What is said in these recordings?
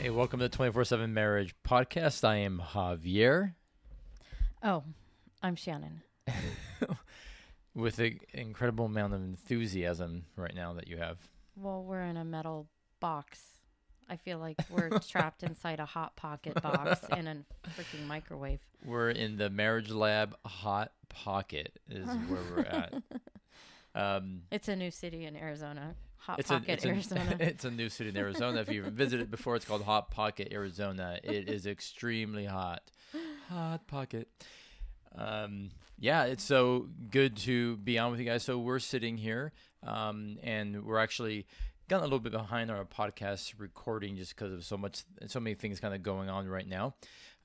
Hey, welcome to the 24 7 Marriage Podcast. I am Javier Oh, I'm Shannan. with an incredible amount of enthusiasm right now that you have. Well, we're in a metal box. I feel like we're trapped inside a hot pocket box in a freaking microwave. We're in the Marriage Lab Hot Pocket, is where we're at. Um, It's a new city in Arizona. Hot it's, a, pocket, it's, a, it's a new city in Arizona. If you've visited before, it's called Hot Pocket, Arizona. It is extremely hot. Hot Pocket. Um, yeah, it's so good to be on with you guys. So we're sitting here, um, and we're actually gotten a little bit behind on our podcast recording just because of so much, so many things kind of going on right now.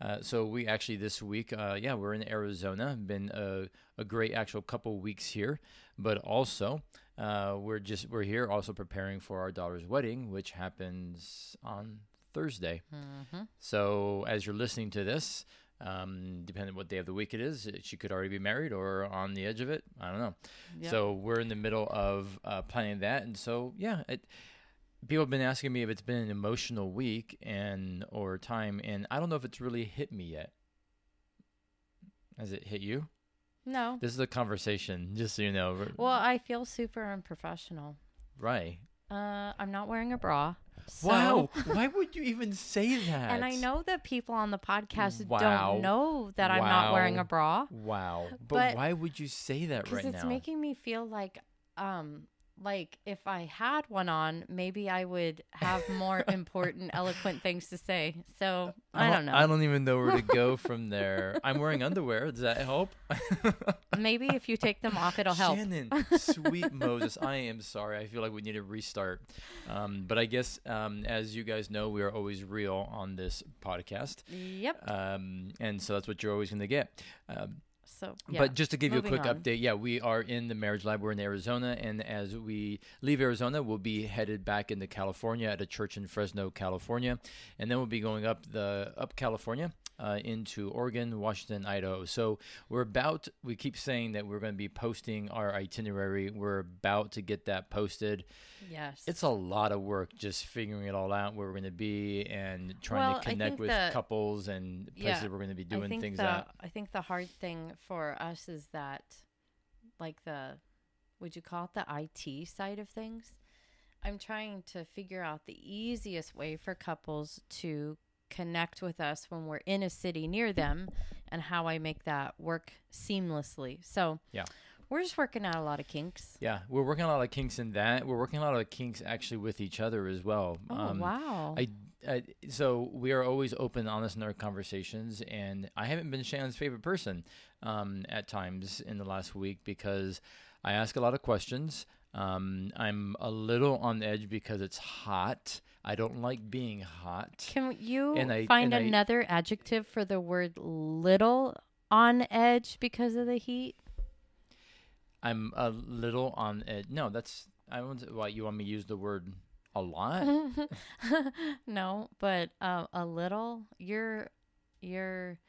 Uh, so we actually this week, uh, yeah, we're in Arizona. Been a, a great actual couple weeks here, but also uh, we're just we're here also preparing for our daughter's wedding, which happens on Thursday. hmm So as you're listening to this, um, depending on what day of the week it is, she could already be married or on the edge of it. I don't know. Yep. So we're in the middle of uh, planning that, and so yeah, it, people have been asking me if it's been an emotional week and or time, and I don't know if it's really hit me yet. Has it hit you? No. This is a conversation, just so you know. Well, I feel super unprofessional. right? Uh, I'm not wearing a bra. So, wow. Why would you even say that? And I know that people on the podcast Wow. don't know that I'm not wearing a bra. Wow. But, But- why would you say that right now? because it's making me feel like um like if i had one on maybe i would have more important eloquent things to say so i don't know I don't even know where to go from there. I'm wearing underwear. Does that help? maybe if you take them off it'll help Shannan, sweet Moses, I am sorry. I feel like we need to restart. Um, but I guess, um, as you guys know, we are always real on this podcast. yep Um, and so that's what you're always going to get. So yeah. But just to give you a quick on. update, yeah, we are in the marriage lab. We're in Arizona, and as we leave Arizona, we'll be headed back into California at a church in Fresno, California, and then we'll be going up the up California uh, into Oregon, Washington, Idaho. So we're about. We keep saying that we're going to be posting our itinerary. We're about to get that posted. yes It's a lot of work just figuring it all out where we're going to be and trying Well, to connect with the- couples and places Yeah, we're going to be doing things the, at. I think the hard thing for us is that, like the, would you call it the IT side of things? I'm trying to figure out the easiest way for couples to connect with us when we're in a city near them, and how I make that work seamlessly. So Yeah. we're just working out a lot of kinks. Yeah, we're working a lot of kinks in that. We're working a lot of kinks actually with each other as well. Oh Um, wow! I, I so we are always open, honest in our conversations, and I haven't been Shannan's favorite person um, at times in the last week because I ask a lot of questions. Um, I'm a little on edge because it's hot. I don't like being hot. Can you I- find and I- another adjective for the word little on edge because of the heat? I'm a little on edge. No, that's I don't. Why you want me to use the word a lot? no, but uh, a little. You're you're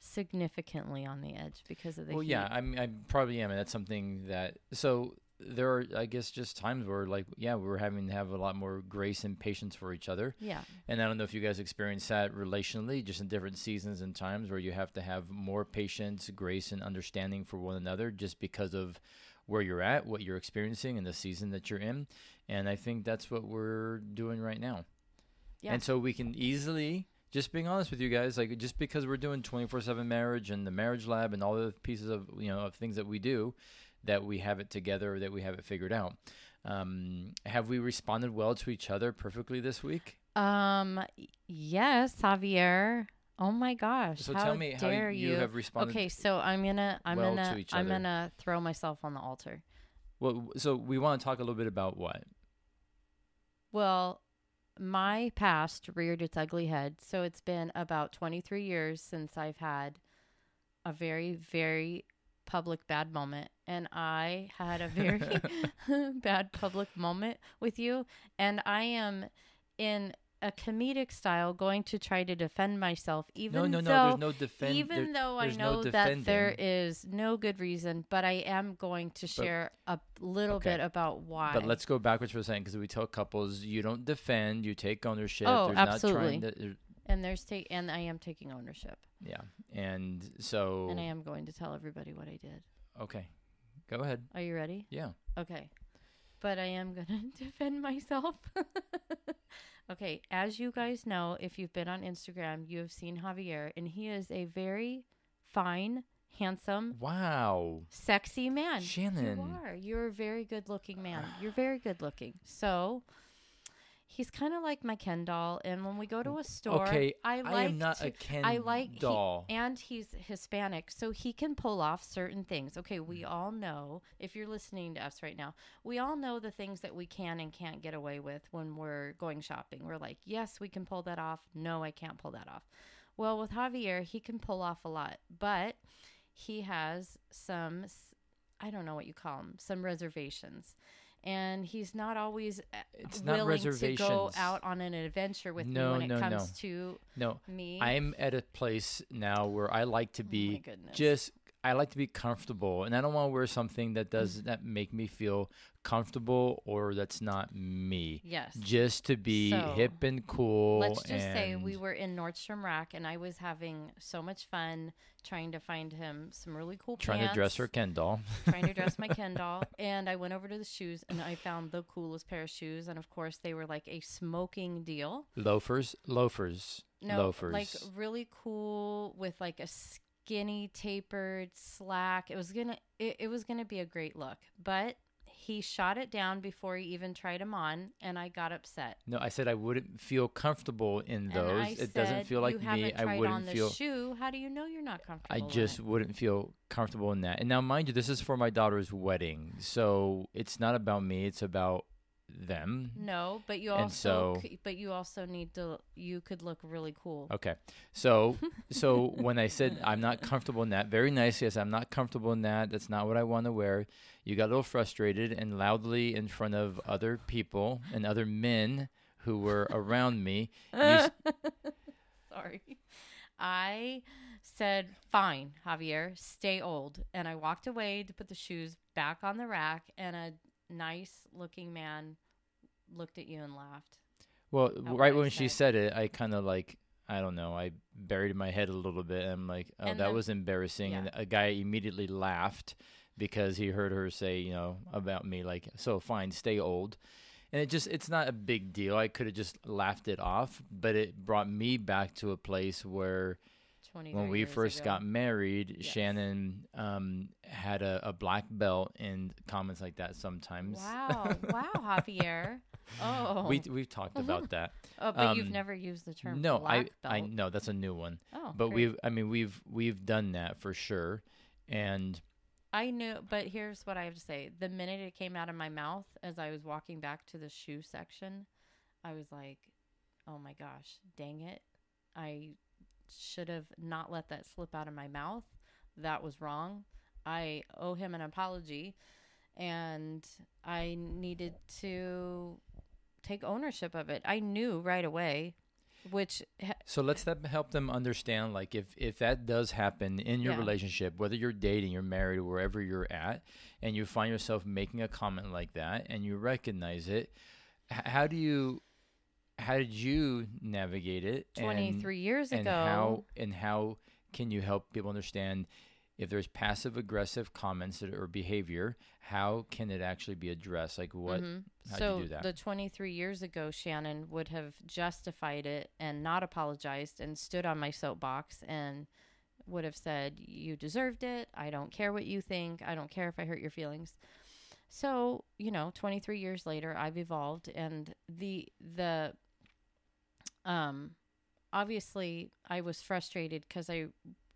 significantly on the edge because of the well, heat. yeah, I'm, I probably am, and that's something that. So there are, I guess, just times where, like, yeah, we're having to have a lot more grace and patience for each other. Yeah. And I don't know if you guys experience that relationally, just in different seasons and times where you have to have more patience, grace, and understanding for one another, just because of where you're at, what you're experiencing, and the season that you're in. And I think that's what we're doing right now. Yeah. And so we can easily, just being honest with you guys, like just because we're doing 24/7 marriage and the marriage lab and all the pieces of you know of things that we do, that we have it together, that we have it figured out. Um, have we responded well to each other perfectly this week? Um. Yes, Javier. Oh my gosh! So how tell me how dare you, have responded. Okay, so I'm gonna I'm well gonna I'm gonna throw myself on the altar. Well, so we want to talk a little bit about what? Well, my past reared its ugly head. So it's been about 23 years since I've had a very, very public bad moment. And I had a very bad public moment with you. And I am in a comedic style going to try to defend myself, even no, no, though no. There's no defend. even there- though I know that there is no good reason, but I am going to share a little Okay. bit about why. But let's go backwards for a second because we tell couples you don't defend, you take ownership. Oh, There's absolutely. Not trying to, and there's take and I am taking ownership, yeah, and so and I am going to tell everybody what I did. okay, go ahead. Are you ready? Yeah. Okay. But I am going to defend myself. okay. As you guys know, if you've been on Instagram, you have seen Javier, and he is a very fine, handsome, Wow, sexy man. Shannan. You are. You're a very good looking man. You're very good looking. So. He's kind of like my Ken doll, and when we go to a store, Okay, I like I am not to, a Ken I like he- doll. and he's Hispanic, so he can pull off certain things. Okay, we mm. all know if you're listening to us right now, we all know the things that we can and can't get away with when we're going shopping. We're like, yes, we can pull that off. No, I can't pull that off. Well, with Javier, he can pull off a lot, but he has some, I don't know what you call them, some reservations. And he's not always uh, It's not willing to go out on an adventure with No, me when no, it comes no. to No, me. I'm at a place now where I like to Oh be goodness. just I like to be comfortable and I don't want to wear something that mm. does that make me feel comfortable or that's not me. yes. Just to be So, hip and cool. Let's just say we were in Nordstrom Rack and I was having so much fun trying to find him some really cool trying pants, to dress her Ken doll. trying to dress my Ken doll. And I went over to the shoes and I found the coolest pair of shoes. And of course, they were like a smoking deal. loafers, loafers, No, loafers. like really cool with like a skinny tapered slack. It was gonna it, it was gonna be a great look, but he shot it down before he even tried them on, and I got upset. no, I said I wouldn't feel comfortable in those. It doesn't feel like me. I wouldn't on the feel shoe. How do you know you're not comfortable? I just wouldn't feel comfortable in that. And now, mind you, this is for my daughter's wedding, so it's not about me. It's about them. no, but you And also so- but you also need to. You could look really cool. Okay, so so when I said I'm not comfortable in that, very nicely, I said I'm not comfortable in that. That's not what I want to wear. You got a little frustrated and loudly in front of other people and other men who were around me. S- Sorry. I said, fine, Javier, stay old. And I walked away to put the shoes back on the rack, and a nice looking man looked at you and laughed. well, right when she said. said it, I kind of like I don't know. I buried my head a little bit. I'm like, oh, And that then- was embarrassing. And a guy immediately laughed because he heard her say, you know, about me. Like, so fine, stay old. And it just, it's not a big deal. I could have just laughed it off, but it brought me back to a place where 23 when we first ago. got married, Yes. Shannan um, had a, a black belt and comments like that sometimes. Wow. wow, Javier. Oh. We, we've talked about that. oh, but you've um, never used the term No, I, black I belt. know that's a new one. Oh, but great. we've i mean we've we've done that for sure and I knew, but here's what I have to say. The minute it came out of my mouth as I was walking back to the shoe section, I was like, oh my gosh, dang it. I should have not let that slip out of my mouth. That was wrong. I owe him an apology and I needed to take ownership of it. I knew right away, which ha- so let's that help them understand like if if that does happen in your Yeah. relationship whether you're dating you're married or wherever you're at and you find yourself making a comment like that and you recognize it how do you how did you navigate it and- 23 years and ago. how and how can you help people understand if there's passive aggressive comments or behavior how can it actually be addressed like what Mhm. how'd so do that the 23 years ago, Shannan would have justified it and not apologized and stood on my soapbox and would have said, "You deserved it. I don't care what you think. I don't care if I hurt your feelings." So you know, 23 years later, I've evolved, and the the um obviously I was frustrated because I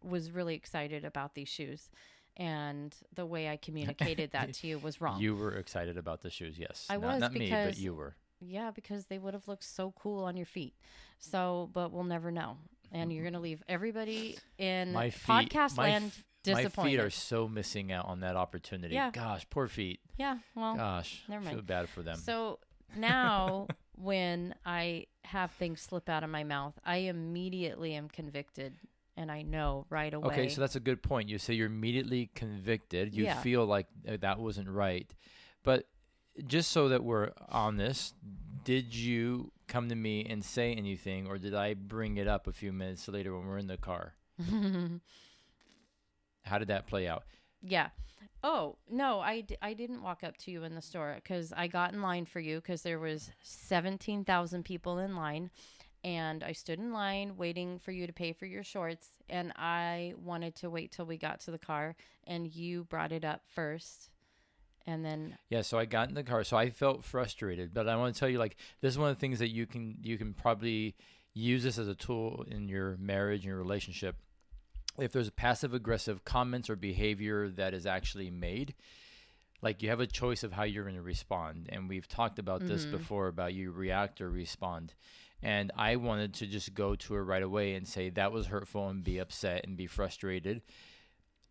was really excited about these shoes. And the way I communicated that to you was wrong. You were excited about the shoes, yes. I not, was not me, but you were. Yeah, because they would have looked so cool on your feet. So, but we'll never know. And you're going to leave everybody in feet, podcast land f- my feet are so missing out on that opportunity. Yeah. Gosh, poor feet. yeah, well, Gosh, never feel mind. bad for them. so now when I have things slip out of my mouth. I immediately am convicted and I know right away. Okay, so that's a good point. You say you're immediately convicted. You Yeah. feel like uh, that wasn't right. But just so that we're on this, did you come to me and say anything, or did I bring it up a few minutes later when we're in the car? How did that play out? yeah. Oh, no, I, d- I didn't walk up to you in the store because I got in line for you because there was 17,000 people in line. And I stood in line waiting for you to pay for your shorts. And I wanted to wait till we got to the car. And you brought it up first. And then, Yeah, so I got in the car, so I felt frustrated. But I want to tell you, like, this is one of the things that you can you can probably use this as a tool in your marriage and your relationship. If there's a passive aggressive comments or behavior that is actually made, like you have a choice of how you're going to respond. And we've talked about this Mhm. before about you react or respond. And I wanted to just go to her right away and say that was hurtful and be upset and be frustrated.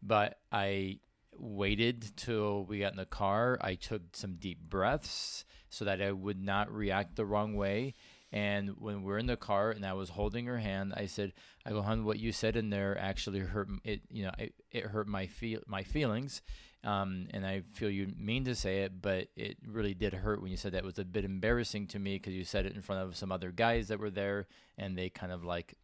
But I waited till we got in the car. I took some deep breaths so that I would not react the wrong way. And when we're in the car and I was holding her hand, I said, "I go, hon, what you said in there actually hurt it. You know, it, it hurt my feel my feelings, um, and I feel you mean to say it, but it really did hurt when you said that. It was a bit embarrassing to me because you said it in front of some other guys that were there, and they kind of like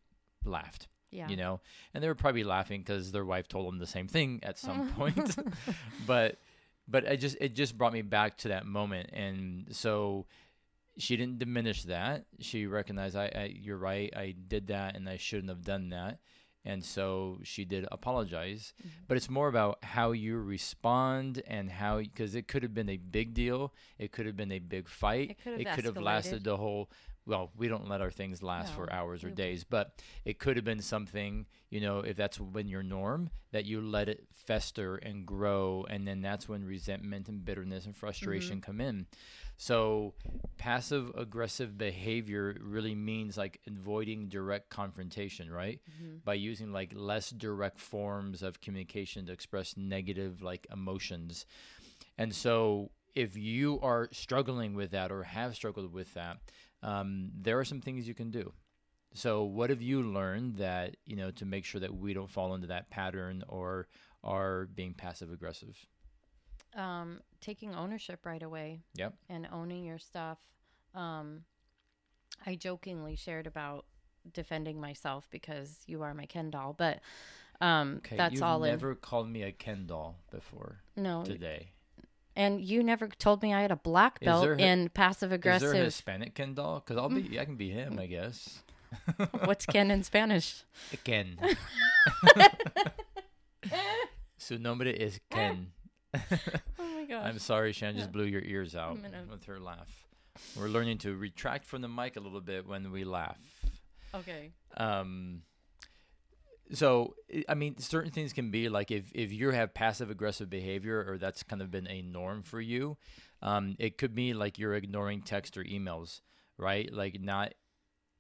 laughed yeah. you know and they were probably laughing because their wife told them the same thing at some point but but it just it just brought me back to that moment and so she didn't diminish that. She recognized I, I you're right i did that and i shouldn't have done that. And so she did apologize. Mhm. but it's more about how you respond and how because it could have been a big deal. It could have been a big fight. It could have it could have lasted the whole well we don't let our things last for hours or days but it could have been something you know if that's been your norm that you let it fester and grow and then that's when resentment and bitterness and frustration Mm-hmm. come in so passive aggressive behavior really means like avoiding direct confrontation right Mhm. by using like less direct forms of communication to express negative like emotions. And so if you are struggling with that or have struggled with that, um, there are some things you can do. So what have you learned that, you know, to make sure that we don't fall into that pattern or are being passive aggressive? um, taking ownership right away. Yep. And owning your stuff. Um, I jokingly shared about defending myself because you are my Ken doll, but um, Okay. that's You've all never called me a Ken doll before. No, today. And you never told me I had a black belt there in passive aggressive. Is there a. Hispanic Ken doll? Because I'll be, I can be him, I guess. What's Ken in Spanish? Ken. Su nombre es Ken. Oh my gosh. I'm sorry, Shan just blew your ears out with her laugh. We're learning to retract from the mic a little bit when we laugh. okay. Um, so I- mean, certain things can be like if if you have passive aggressive behavior or that's kind of been a norm for you, um, it could be like you're ignoring text or emails, right? Like not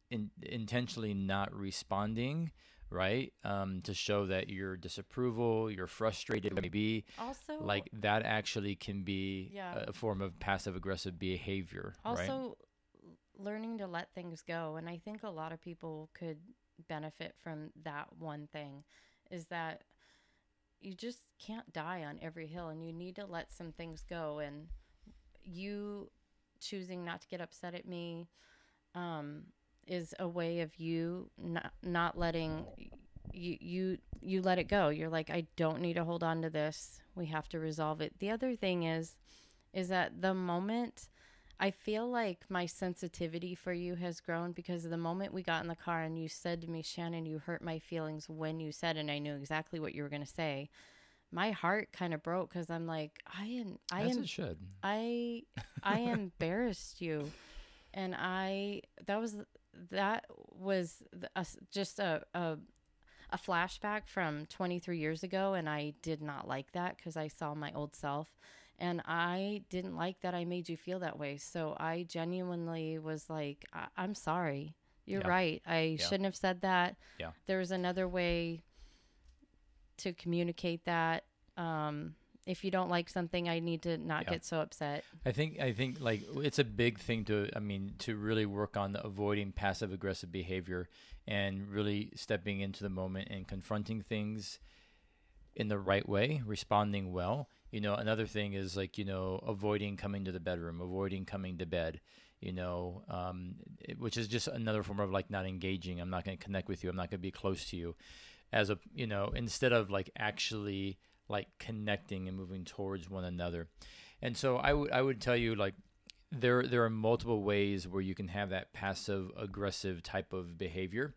in, intentionally not responding, right? Um, to show that you're disapproval, you're frustrated, maybe Also, like that actually can be Yeah. a form of passive aggressive behavior, right? also learning to let things go and i think a lot of people could benefit from that one thing is that you just can't die on every hill and you need to let some things go. And you choosing not to get upset at me um, is a way of you not, not letting you you you let it go. You're like i don't need to hold on to this. We have to resolve it. The other thing is is that the moment I feel like my sensitivity for you has grown because the moment we got in the car and you said to me, Shannan, you hurt my feelings when you said, and I knew exactly what you were going to say. My heart kind of broke because I'm like, I am, I As am, should. I, I embarrassed you, and I that was that was a just a, a a flashback from 23 years ago, and I did not like that because I saw my old self, and I didn't like that I made you feel that way. So I genuinely was like, I- I'm sorry. You're Yeah. right. I Yeah. shouldn't have said that. Yeah. There's another way to communicate that. Um, if you don't like something, I need to not Yeah. get so upset. I think I think like it's a big thing to I mean to really work on avoiding passive aggressive behavior and really stepping into the moment and confronting things in the right way, responding well. You know, another thing is like you know avoiding coming to the bedroom, avoiding coming to bed. You know, um, it- which is just another form of like not engaging. I'm not going to connect with you. I'm not going to be close to you. As a you know, instead of like actually like connecting and moving towards one another. And so I would I would tell you like there there are multiple ways where you can have that passive aggressive type of behavior.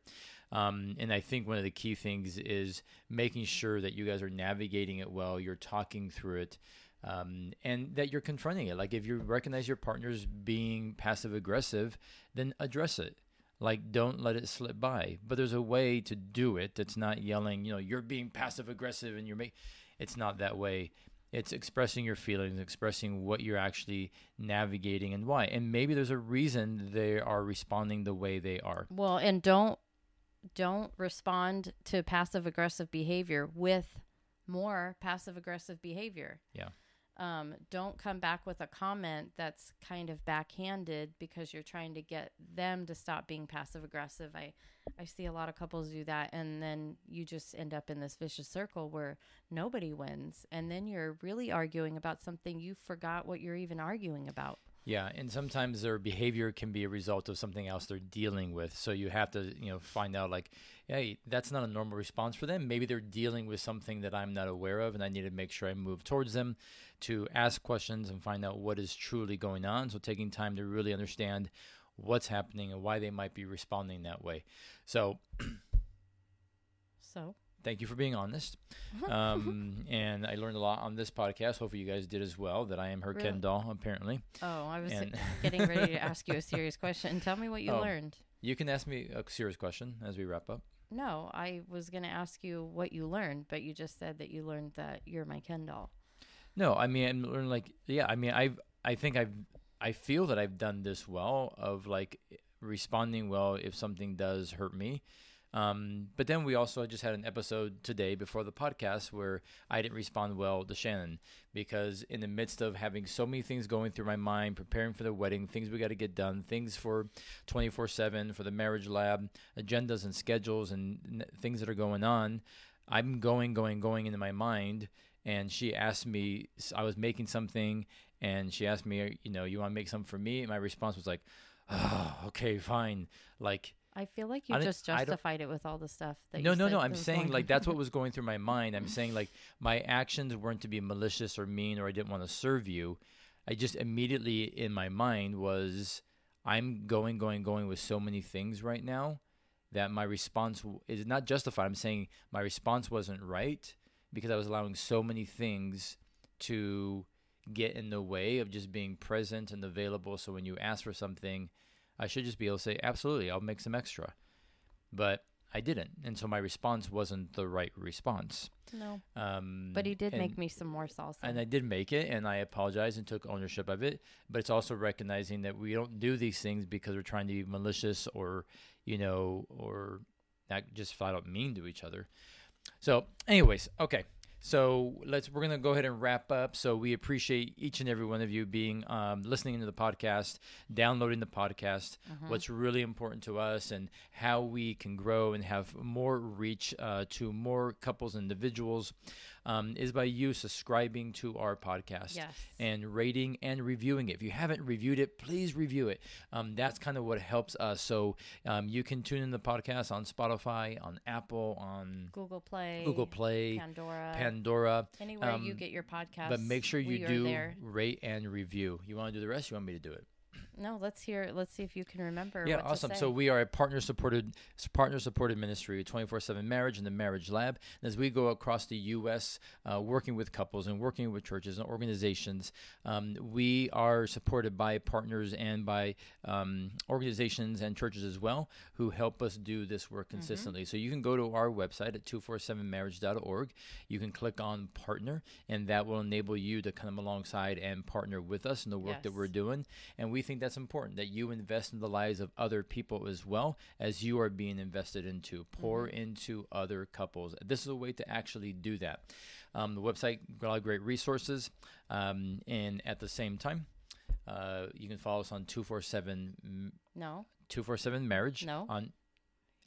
Um, and I think one of the key things is making sure that you guys are navigating it well, you're talking through it, um, and that you're confronting it. Like if you recognize your partner's being passive aggressive, then address it. Like don't let it slip by. But there's a way to do it that's not yelling. You know, you're being passive aggressive, and you're making. It's not that way. It's expressing your feelings, expressing what you're actually navigating and why. And maybe there's a reason they are responding the way they are. Well, and don't don't respond to passive aggressive behavior with more passive aggressive behavior. Yeah. Um, don't come back with a comment that's kind of backhanded because you're trying to get them to stop being passive aggressive. I I see a lot of couples do that and then you just end up in this vicious circle where nobody wins and then you're really arguing about something you forgot what you're even arguing about. Yeah, and sometimes their behavior can be a result of something else they're dealing with. So you have to, you know, find out like, hey, that's not a normal response for them. Maybe they're dealing with something that I'm not aware of, and I need to make sure I move towards them to ask questions and find out what is truly going on. So taking time to really understand what's happening and why they might be responding that way. So So, thank you for being honest. Um, and I learned a lot on this podcast. Hopefully, you guys did as well. That I am her Really? Ken doll, apparently. oh, I was And getting ready to ask you a serious question. Tell me what you Oh. learned. you can ask me a serious question as we wrap up. No, I was going to ask you what you learned, but you just said that you learned that you're my Ken doll. No, I mean, I'm learning like, yeah, I mean, I've, I think I've, I feel that I've done this well of like responding well if something does hurt me. Um, but then we also just had an episode today before the podcast where I didn't respond well to Shannan because in the midst of having so many things going through my mind, preparing for the wedding, things we got to get done, things for 24 7 for the marriage lab, agendas and schedules and things that are going on, I'm going, going, going into my mind. And she asked me, I was making something, and she asked me, you know, you want to make something for me? And my response was like, oh, okay, fine. Like, I feel like you just justified it with all the stuff that no, you no, no. I'm saying like that's what was going through my mind. I'm saying like my actions weren't to be malicious or mean or I didn't want to serve you. I just immediately in my mind was I'm going, going, going with so many things right now that my response is not justified. I'm saying my response wasn't right because I was allowing so many things to get in the way of just being present and available. So when you ask for something, I should just be able to say, absolutely, I'll make some extra. But I didn't. And so my response wasn't the right response. no, Um, but he did and- make me some more salsa. and I did make it, and I apologized and took ownership of it. But it's also recognizing that we don't do these things because we're trying to be malicious or, you know, or not just flat out mean to each other. So, anyways, okay. So let's we're gonna go ahead and wrap up. So we appreciate each and every one of you being um, listening to the podcast, downloading the podcast. Mhm. What's really important to us and how we can grow and have more reach uh, to more couples and individuals um, is by you subscribing to our podcast yes. and rating and reviewing it. If you haven't reviewed it, please review it. Um, that's kind of what helps us. So um, you can tune in the podcast on Spotify, on Apple, on Google Play, Google Play, Pandora, Pandora. anywhere you um, get your podcast. But make sure you do rate and review. You want to do the rest? You want me to do it? No, let's hear. Let's see if you can remember. Yeah, what to awesome. So we are a partner supported partner supported ministry, twenty four seven marriage and the Marriage Lab. And as we go across the U.S., uh, working with couples and working with churches and organizations, um, we are supported by partners and by um, organizations and churches as well who help us do this work Mm-hmm. consistently. So you can go to our website at 247marriage.org. You can click on partner, and that will enable you to come alongside and partner with us in the work that we're doing. And we think that's important that you invest in the lives of other people as well as you are being invested into. Pour into other couples. This is a way to actually do that. Um, the website got a lot of great resources, um, and at the same time, uh, you can follow us on two four seven No. two four seven marriage No. on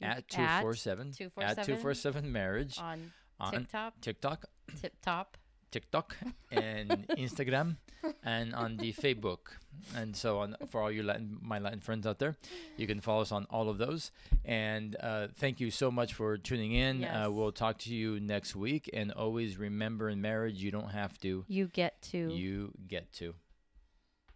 at two four seven at 247 marriage on on TikTok, TikTok Tip Top. TikTok and Instagram and on the Facebook. And so on for all you Latin, my Latin friends out there, you can follow us on all of those. And uh, thank you so much for tuning in. Yes. Uh, we'll talk to you next week. And always remember in marriage, you don't have to, You get to. you get to.